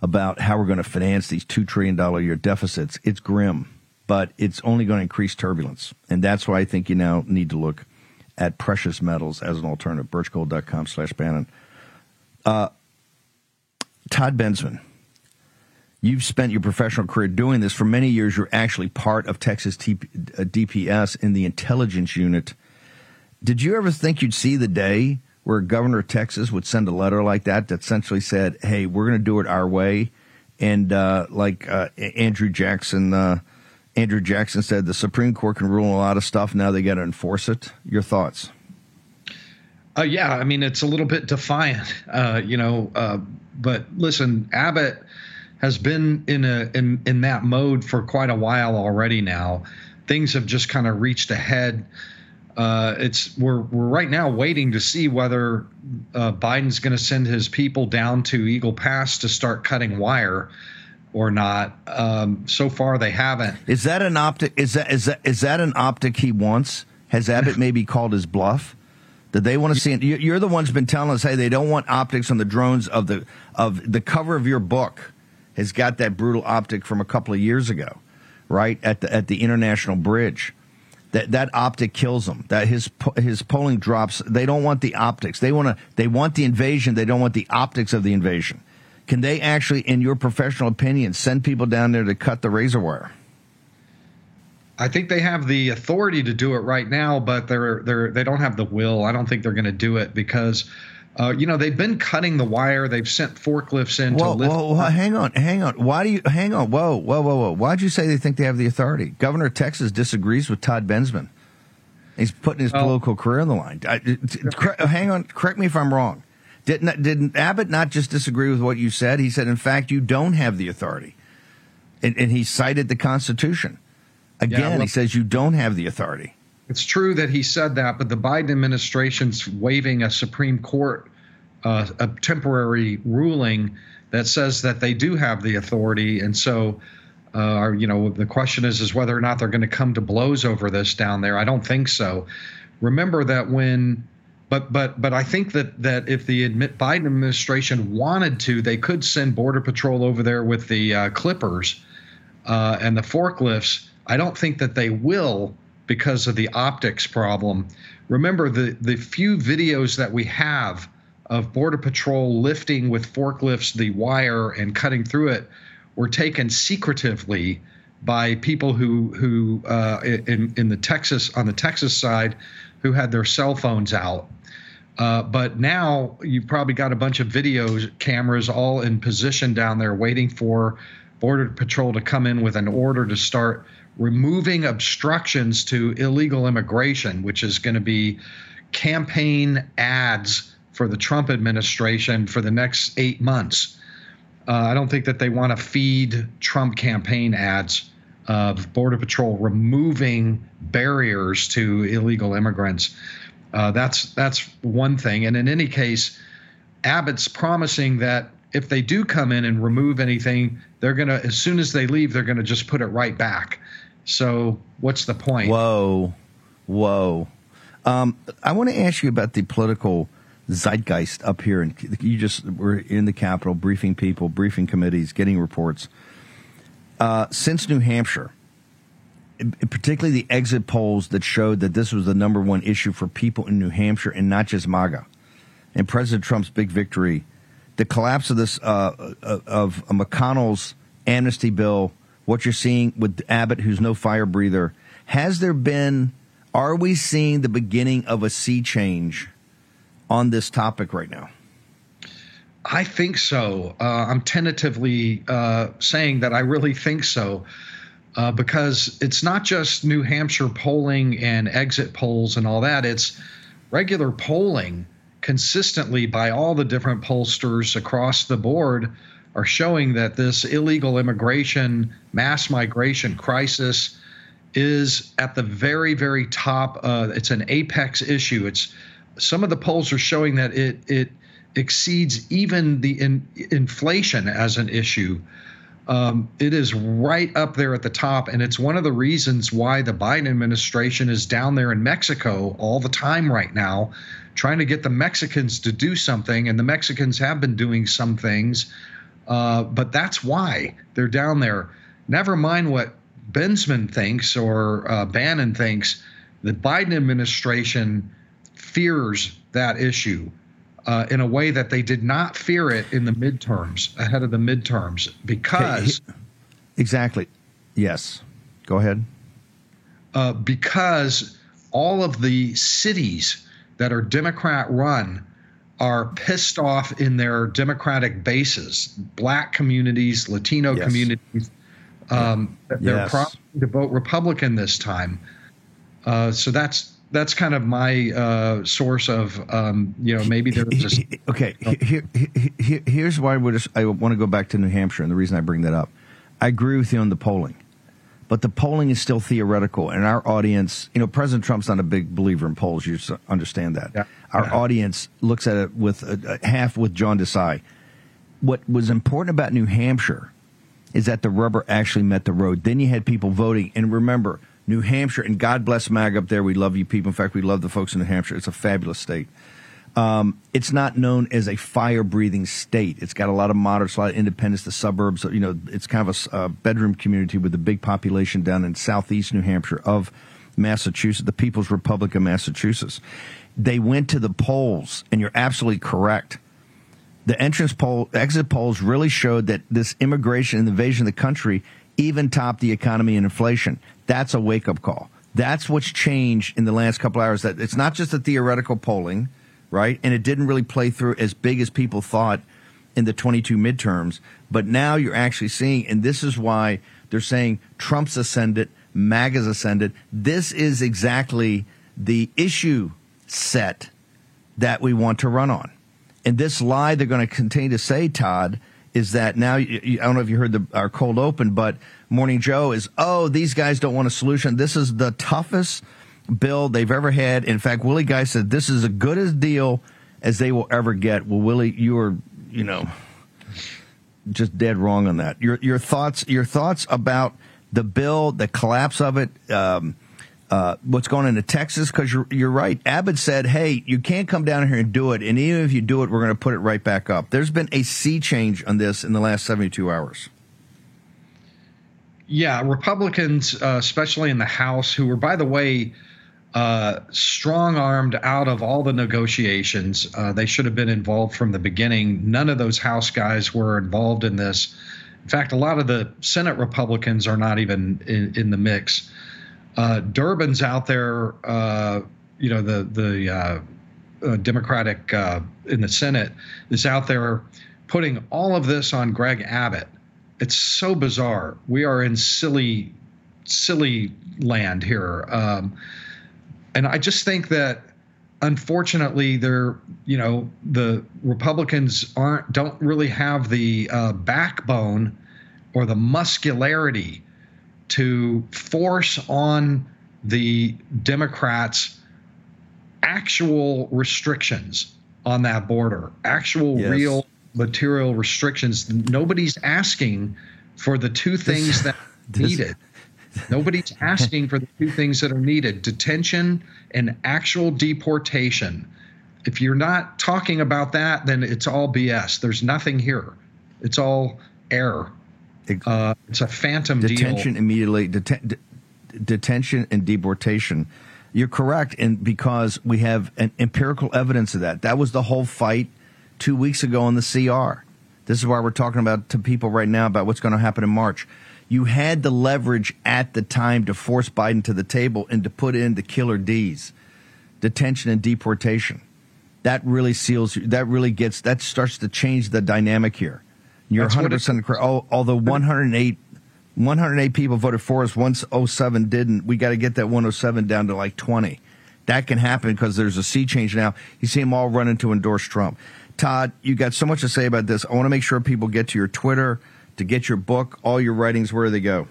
about how we're going to finance these $2 trillion a year deficits. It's grim, but it's only going to increase turbulence. And that's why I think you now need to look at precious metals as an alternative. Birchgold.com slash Bannon. Uh, Todd Bensman, you've spent your professional career doing this. For many years, you're actually part of Texas uh, DPS in the intelligence unit. Did you ever think you'd see the day where Governor of Texas would send a letter like that that essentially said, hey, we're going to do it our way? And uh, like uh, Andrew Jackson uh, Andrew Jackson said the Supreme Court can rule a lot of stuff. Now they got to enforce it. Your thoughts? Uh, yeah, I mean it's a little bit defiant, uh, you know. Uh, but listen, Abbott has been in a in in that mode for quite a while already. Now things have just kind of reached a head. Uh, it's we're we're right now waiting to see whether uh, Biden's going to send his people down to Eagle Pass to start cutting wire or not. Um, so far, they haven't. Is that an optic? Is that is that is that an optic he wants? Has Abbott maybe called his bluff? Did they want to see it? You're the ones been telling us, hey, they don't want optics on the drones of the of the cover of your book has got that brutal optic from a couple of years ago, right at the at the international bridge. That that optic kills them. That his his polling drops. They don't want the optics. They want to. They want the invasion. They don't want the optics of the invasion. Can they actually, in your professional opinion, send people down there to cut the razor wire? I think they have the authority to do it right now, but they're they're they don't have the will. I don't think they're going to do it because. Uh, you know they've been cutting the wire. They've sent forklifts in whoa, to lift. Whoa, whoa, hang on, hang on. Why do you hang on? Whoa, whoa, whoa, whoa. Why'd you say they think they have the authority? Governor of Texas disagrees with Todd Bensman. He's putting his well, political career on the line. I, hang on, correct me if I'm wrong. Didn't, didn't Abbott not just disagree with what you said? He said, in fact, you don't have the authority. And, and he cited the Constitution. Again, yeah, well, he says you don't have the authority. It's true that he said that, but the Biden administration's waiving a Supreme Court uh, a temporary ruling that says that they do have the authority, and so Uh, you know, the question is is whether or not they're going to come to blows over this down there. I don't think so. Remember that when, but but but I think that that if the Biden administration wanted to, they could send Border Patrol over there with the uh, clippers uh, and the forklifts. I don't think that they will because of the optics problem. Remember the the few videos that we have of Border Patrol lifting with forklifts the wire and cutting through it were taken secretively by people who who uh, in in the Texas on the Texas side who had their cell phones out. Uh, but now you've probably got a bunch of video cameras all in position down there waiting for Border Patrol to come in with an order to start removing obstructions to illegal immigration, which is going to be campaign ads for the Trump administration for the next eight months. Uh, I don't think that they want to feed Trump campaign ads of Border Patrol removing barriers to illegal immigrants. Uh, that's that's one thing. And in any case, Abbott's promising that if they do come in and remove anything, they're gonna as soon as they leave, they're gonna just put it right back. So what's the point? Whoa, whoa. Um, I want to ask you about the political zeitgeist up here, and you just were in the Capitol briefing people, briefing committees, getting reports. Uh, since New Hampshire, particularly the exit polls that showed that this was the number one issue for people in New Hampshire and not just MAGA, and President Trump's big victory, the collapse of this uh, uh of McConnell's amnesty bill, what you're seeing with Abbott, who's no fire breather, has there been? Are we seeing the beginning of a sea change? on this topic right now? I think so. Uh, I'm tentatively uh, saying that I really think so. Uh, because it's not just New Hampshire polling and exit polls and all that, it's regular polling consistently by all the different pollsters across the board are showing that this illegal immigration, mass migration crisis is at the very, very top. Uh, it's an apex issue. It's some of the polls are showing that it it exceeds even the in, inflation as an issue. Um, it is right up there at the top, and it's one of the reasons why the Biden administration is down there in Mexico all the time right now, trying to get the Mexicans to do something. And the Mexicans have been doing some things, uh, but that's why they're down there. Never mind what Bensman thinks or uh, Bannon thinks. The Biden administration fears that issue uh, in a way that they did not fear it in the midterms, ahead of the midterms, because. Exactly. Yes. Go ahead. Uh, because all of the cities that are Democrat run are pissed off in their Democratic bases, black communities, Latino yes. communities. Um, they're yes. probably to vote Republican this time. Uh, so that's that's kind of my uh, source of um, you know maybe there's just okay. Here, here, here's why just, I want to go back to New Hampshire, and the reason I bring that up, I agree with you on the polling, but the polling is still theoretical, and our audience, you know, President Trump's not a big believer in polls. You understand that. Yeah. Our audience looks at it with a, a half with John Desai. What was important about New Hampshire is that the rubber actually met the road. Then you had people voting, and remember New Hampshire, and God bless MAG up there. We love you people. In fact, we love the folks in New Hampshire. It's a fabulous state. Um, it's not known as a fire breathing state. It's got a lot of moderates, a lot of independents, the suburbs. You know, it's kind of a, a bedroom community with a big population down in southeast New Hampshire of Massachusetts, the People's Republic of Massachusetts. They went to the polls, and you're absolutely correct. The entrance poll, exit polls really showed that this immigration and invasion of the country even topped the economy and inflation. That's a wake up call. That's what's changed in the last couple hours. That it's not just a theoretical polling, right? And it didn't really play through as big as people thought in the 22 midterms. But now you're actually seeing, and this is why they're saying Trump's ascendant, MAGA's ascended. This is exactly the issue set that we want to run on. And this lie they're going to continue to say, Todd, is that now I don't know if you heard the, our cold open, but Morning Joe is oh these guys don't want a solution. This is the toughest bill they've ever had. In fact, Willie Geist said this is as good a deal as they will ever get. Well, Willie, you are you know just dead wrong on that. Your your thoughts your thoughts about the bill, the collapse of it, um, uh, what's going into Texas? Because you're you're right. Abbott said, "Hey, you can't come down here and do it, and even if you do it, we're going to put it right back up." There's been a sea change on this in the last 72 hours. Yeah, Republicans, uh, especially in the House, who were, by the way, uh, strong armed out of all the negotiations. Uh, they should have been involved from the beginning. None of those House guys were involved in this. In fact, a lot of the Senate Republicans are not even in, in the mix. Uh, Durbin's out there, uh, you know, the the uh, uh, Democratic in the Senate is out there putting all of this on Greg Abbott it's so bizarre. We are in silly, silly land here, um, and I just think that unfortunately, they're you know the Republicans aren't don't really have the uh, backbone or the muscularity to force on the Democrats actual restrictions on that border, actual yes. real material restrictions. Nobody's asking for the two things that are needed. Nobody's asking for the two things that are needed detention and actual deportation. If you're not talking about that, then it's all BS. There's nothing here. It's all air. Uh, it's a phantom detention deal. immediately. Deten- detention and deportation. You're correct, and because we have an empirical evidence of that. That was the whole fight two weeks ago on the CR. This is why we're talking about to people right now about what's going to happen in March. You had the leverage at the time to force Biden to the table and to put in the killer D's, detention and deportation. That really seals. That really gets. That starts to change the dynamic here. You're 100 percent correct. Oh, although 108, 108 people voted for us, 107 didn't. We got to get that 107 down to like 20. That can happen because there's a sea change now. You see them all running to endorse Trump. Todd, you got so much to say about this. I want to make sure people get to your Twitter to get your book, all your writings. Where do they go?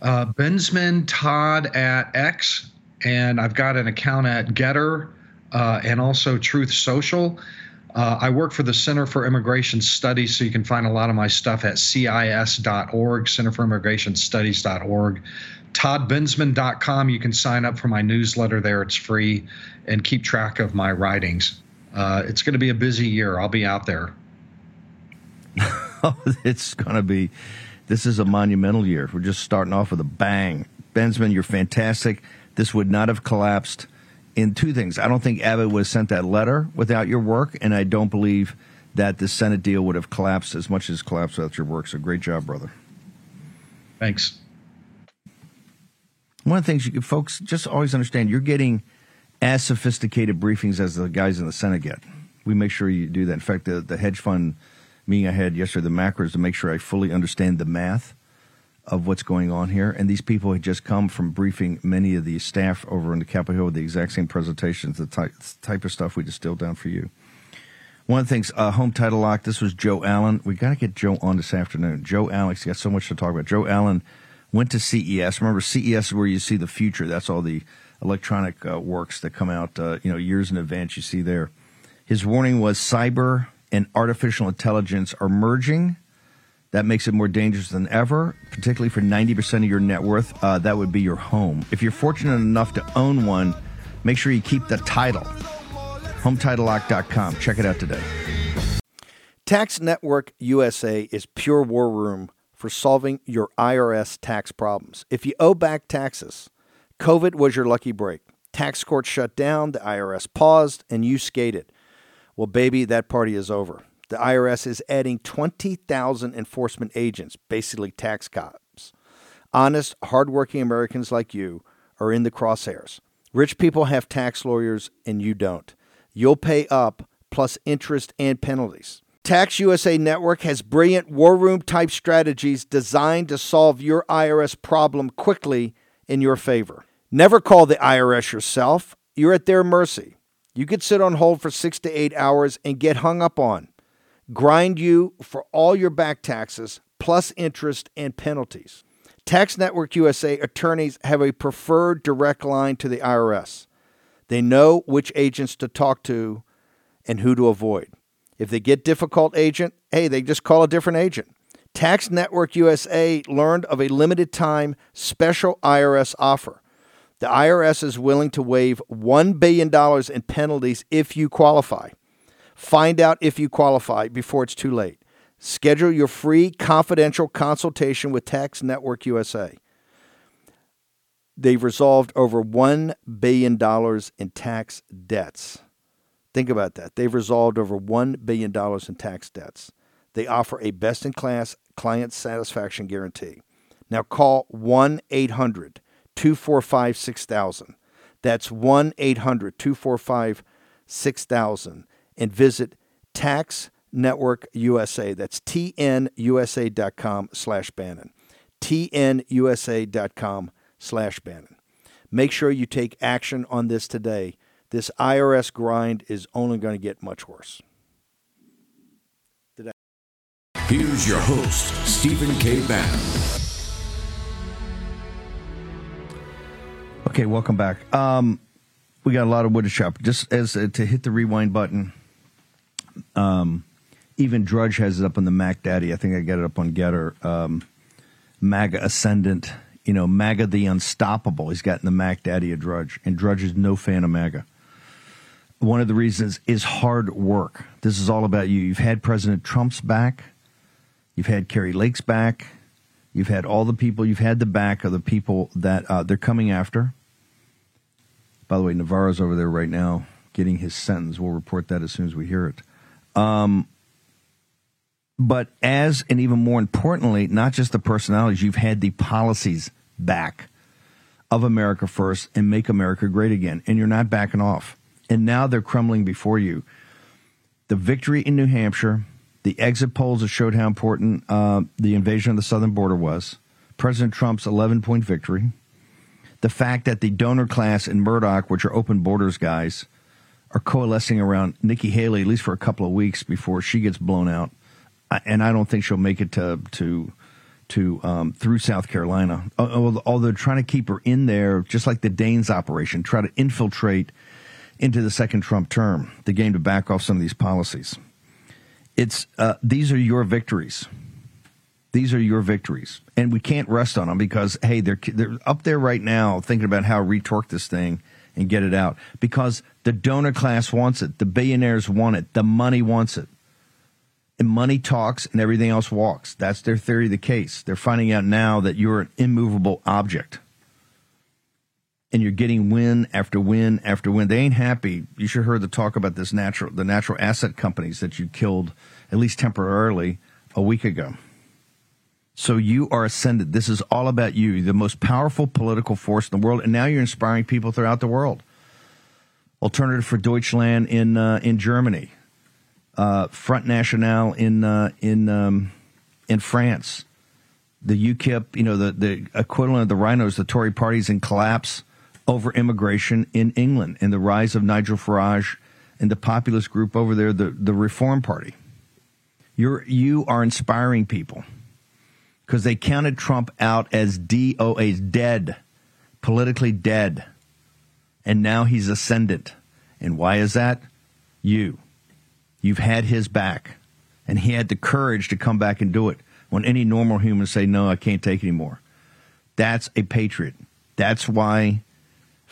Uh, Bensman Todd at X, and I've got an account at Gettr uh, and also Truth Social. Uh, I work for the Center for Immigration Studies, so you can find a lot of my stuff at CIS.org, Center for Immigration Studies.org. ToddBensman.com, you can sign up for my newsletter there. It's free and keep track of my writings uh, it's going to be a busy year. I'll be out there. it's going to be. This is a monumental year. We're just starting off with a bang. Bensman, you're fantastic. This would not have collapsed in two things. I don't think Abbott would have sent that letter without your work, and I don't believe that the Senate deal would have collapsed as much as collapsed without your work. So great job, brother. Thanks. One of the things you folks just always understand, you're getting as sophisticated briefings as the guys in the Senate get. We make sure you do that. In fact, the, the hedge fund meeting I had yesterday, the macros, to make sure I fully understand the math of what's going on here. And these people had just come from briefing many of the staff over in the Capitol Hill with the exact same presentations, the type, type of stuff we distilled down for you. One of the things, uh, home title lock. This was Joe Allen. We got to get Joe on this afternoon. Joe Allen, got so much to talk about. Joe Allen went to CES. Remember, CES is where you see the future. That's all the electronic uh, works that come out, uh, you know, years in advance. You see there. His warning was cyber and artificial intelligence are merging. That makes it more dangerous than ever, particularly for 90% of your net worth. Uh, that would be your home. If you're fortunate enough to own one, make sure you keep the title. HomeTitleLock.com. Check it out today. Tax Network USA is pure war room for solving your IRS tax problems. If you owe back taxes, COVID was your lucky break. Tax court shut down, the IRS paused, and you skated. Well, baby, that party is over. The IRS is adding 20,000 enforcement agents, basically tax cops. Honest, hardworking Americans like you are in the crosshairs. Rich people have tax lawyers, and you don't. You'll pay up plus interest and penalties. Tax USA Network has brilliant war room type strategies designed to solve your IRS problem quickly in your favor. Never call the IRS yourself. You're at their mercy. You could sit on hold for six to eight hours and get hung up on, grind you for all your back taxes, plus interest and penalties. Tax Network USA attorneys have a preferred direct line to the IRS. They know which agents to talk to and who to avoid. If they get difficult agent, hey, they just call a different agent. Tax Network USA learned of a limited time special IRS offer. The IRS is willing to waive $1 billion in penalties if you qualify. Find out if you qualify before it's too late. Schedule your free confidential consultation with Tax Network USA. They've resolved over $1 billion in tax debts. Think about that. They've resolved over $1 billion in tax debts. They offer a best in class client satisfaction guarantee. Now call 1 800 245 6000. That's 1 800 245 6000 and visit Tax Network USA. That's tnusa.com slash Bannon. tnusa.com slash Bannon. Make sure you take action on this today. This IRS grind is only going to get much worse. Here's your host, Stephen K. Bannon. Okay, welcome back. Um, we got a lot of wood to chop. Just as uh, to hit the rewind button. Um, even Drudge has it up on the Mac Daddy. I think I got it up on Gettr. Um, MAGA Ascendant. You know, MAGA the Unstoppable. He's got the Mac Daddy a Drudge, and Drudge is no fan of MAGA. One of the reasons is hard work. This is all about you. You've had President Trump's back. You've had Kari Lake's back. You've had all the people. You've had the back of the people that uh, they're coming after. By the way, Navarro's over there right now getting his sentence. We'll report that as soon as we hear it. Um, but as and even more importantly, not just the personalities, you've had the policies back of America first and make America great again. And you're not backing off. And now they're crumbling before you. The victory in New Hampshire, the exit polls have showed how important uh, the invasion of the southern border was. President Trump's 11 point victory. The fact that the donor class in Murdoch, which are open borders guys, are coalescing around Nikki Haley at least for a couple of weeks before she gets blown out. And I don't think she'll make it to to to um, through South Carolina. Although trying to keep her in there, just like the Daines operation, try to infiltrate into the second Trump term, the game to back off some of these policies. It's uh, these are your victories. These are your victories, and we can't rest on them because hey, they're they're up there right now thinking about how to retorque this thing and get it out because the donor class wants it, the billionaires want it, the money wants it, and money talks and everything else walks. That's their theory of the case. They're finding out now that you're an immovable object and you're getting win after win after win. They ain't happy. You should heard the talk about this natural the natural asset companies that you killed at least temporarily a week ago. So you are ascended. This is all about you, the most powerful political force in the world, and now you're inspiring people throughout the world. Alternative for Deutschland in uh, in Germany, uh, Front National in uh, in um, in France, the UKIP, you know the the equivalent of the Rhinos, the Tory parties in collapse over immigration in England and the rise of Nigel Farage and the populist group over there, the, the Reform Party. You're, you are inspiring people because they counted Trump out as DOA, dead, politically dead. And now he's ascendant. And why is that? You. You've had his back. And he had the courage to come back and do it when any normal human say, no, I can't take anymore. That's a patriot. That's why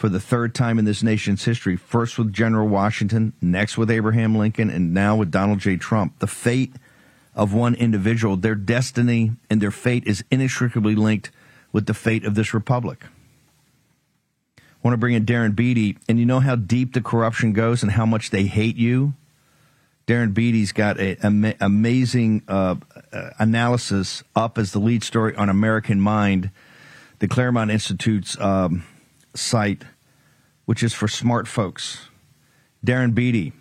for the third time in this nation's history, first with General Washington, next with Abraham Lincoln, and now with Donald J. Trump. The fate of one individual, their destiny and their fate is inextricably linked with the fate of this republic. I want to bring in Darren Beattie, and you know how deep the corruption goes and how much they hate you? Darren Beattie's got an amazing uh, uh, analysis up as the lead story on American Mind, the Claremont Institute's um, site, which is for smart folks. Darren Beattie,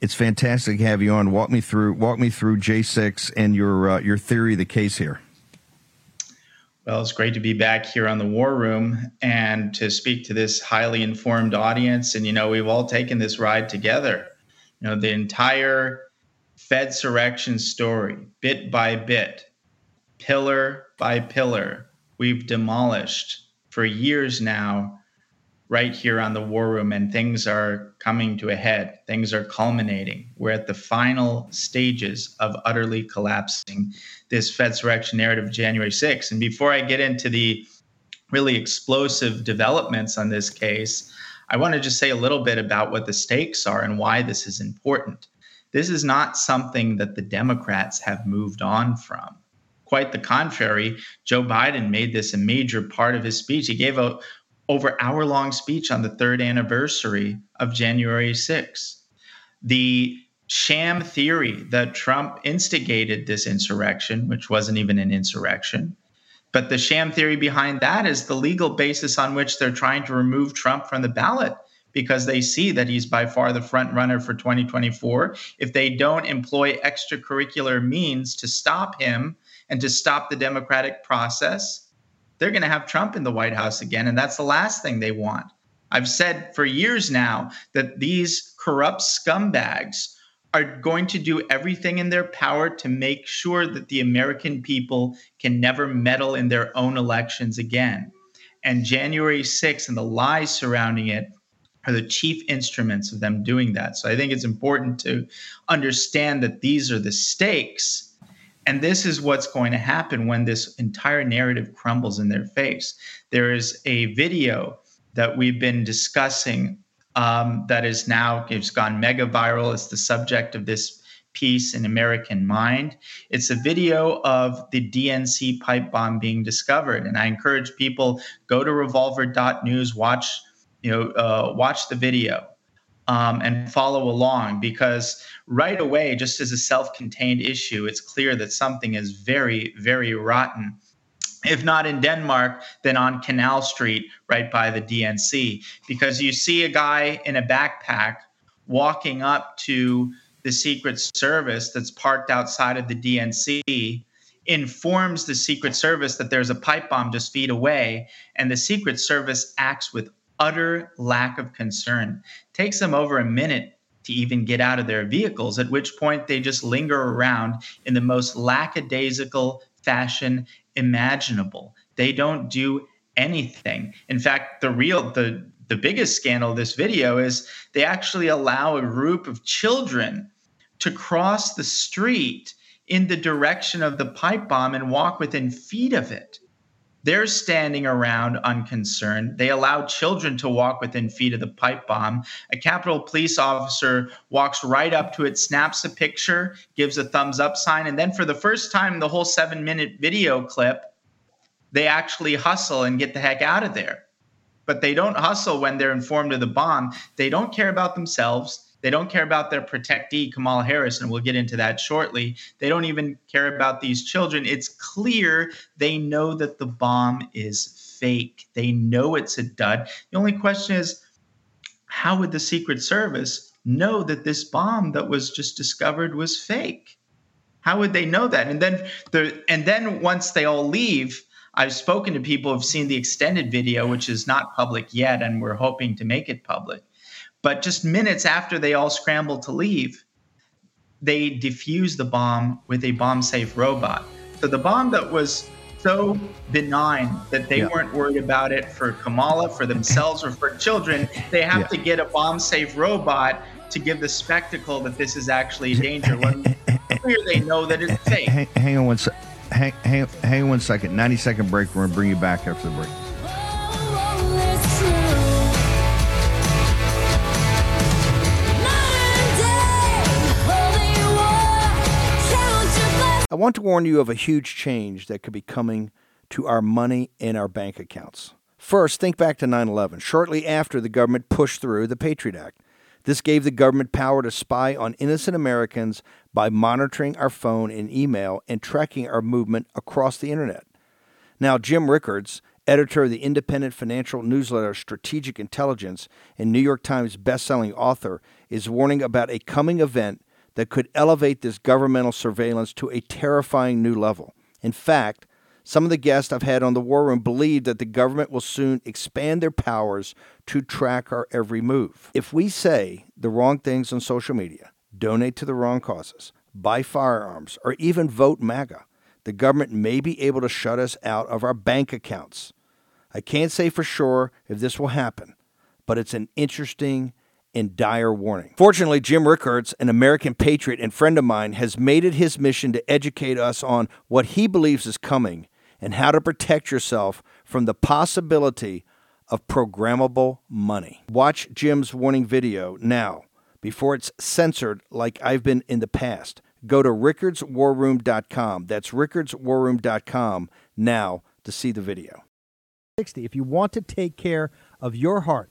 it's fantastic to have you on. Walk me through walk me through J6 and your uh, your theory of the case here. Well, it's great to be back here on the War Room and to speak to this highly informed audience. And you know, we've all taken this ride together. You know, the entire Fed surrection story, bit by bit, pillar by pillar, we've demolished for years now right here on the War Room, and things are coming to a head. Things are culminating. We're at the final stages of utterly collapsing this Fedsurrection narrative of January 6th. And before I get into the really explosive developments on this case, I want to just say a little bit about what the stakes are and why this is important. This is not something that the Democrats have moved on from. Quite the contrary, Joe Biden made this a major part of his speech. He gave a over hour long speech on the third anniversary of January 6th. The sham theory that Trump instigated this insurrection, which wasn't even an insurrection, but the sham theory behind that is the legal basis on which they're trying to remove Trump from the ballot because they see that he's by far the front runner for 2024. If they don't employ extracurricular means to stop him and to stop the democratic process, they're going to have Trump in the White House again. And that's the last thing they want. I've said for years now that these corrupt scumbags are going to do everything in their power to make sure that the American people can never meddle in their own elections again. And January 6th and the lies surrounding it are the chief instruments of them doing that. So I think it's important to understand that these are the stakes and this is what's going to happen when this entire narrative crumbles in their face. There is a video that we've been discussing um, that is now it's gone mega viral. It's the subject of this piece in American Mind. It's a video of the DNC pipe bomb being discovered, and I encourage people go to revolver.news, watch you know uh, watch the video um, and follow along because right away, just as a self contained issue, it's clear that something is very, very rotten. If not in Denmark, then on Canal Street, right by the DNC, because you see a guy in a backpack walking up to the Secret Service that's parked outside of the DNC informs the Secret Service that there's a pipe bomb just feet away, and the Secret Service acts with utter lack of concern. Takes them over a minute to even get out of their vehicles, at which point they just linger around in the most lackadaisical fashion imaginable. They don't do anything. In fact, the real the the biggest scandal of this video is they actually allow a group of children to cross the street in the direction of the pipe bomb and walk within feet of it. They're standing around unconcerned. They allow children to walk within feet of the pipe bomb. A Capitol police officer walks right up to it, snaps a picture, gives a thumbs up sign, and then for the first time the whole seven minute video clip, they actually hustle and get the heck out of there. But they don't hustle when they're informed of the bomb. They don't care about themselves. They don't care about their protectee, Kamala Harris, and we'll get into that shortly. They don't even care about these children. It's clear they know that the bomb is fake. They know it's a dud. The only question is how would the Secret Service know that this bomb that was just discovered was fake? How would they know that? And then the and then once they all leave, I've spoken to people who've seen the extended video, which is not public yet, and we're hoping to make it public. But just minutes after they all scrambled to leave, they defuse the bomb with a bomb safe robot. So the bomb that was so benign that they yeah. weren't worried about it for Kamala, for themselves, or for children, they have yeah. to get a bomb safe robot to give the spectacle that this is actually a danger. When clear they know that it's fake. Hang, hang on one second. Hang, hang, hang on one second. 90 second break. We're going to bring you back after the break. I want to warn you of a huge change that could be coming to our money in our bank accounts. First, think back to 9 11, shortly after the government pushed through the Patriot Act. This gave the government power to spy on innocent Americans by monitoring our phone and email and tracking our movement across the internet. Now, Jim Rickards, editor of the independent financial newsletter Strategic Intelligence and New York Times bestselling author, is warning about a coming event that could elevate this governmental surveillance to a terrifying new level. In fact, some of the guests I've had on the War Room believe that the government will soon expand their powers to track our every move. If we say the wrong things on social media, donate to the wrong causes, buy firearms, or even vote MAGA, the government may be able to shut us out of our bank accounts. I can't say for sure if this will happen, but it's an interesting and dire warning. Fortunately, Jim Rickards, an American patriot and friend of mine, has made it his mission to educate us on what he believes is coming and how to protect yourself from the possibility of programmable money. Watch Jim's warning video now before it's censored like I've been in the past. Go to rickardswarroom.com. That's rickardswarroom.com now to see the video. 60. If you want to take care of your heart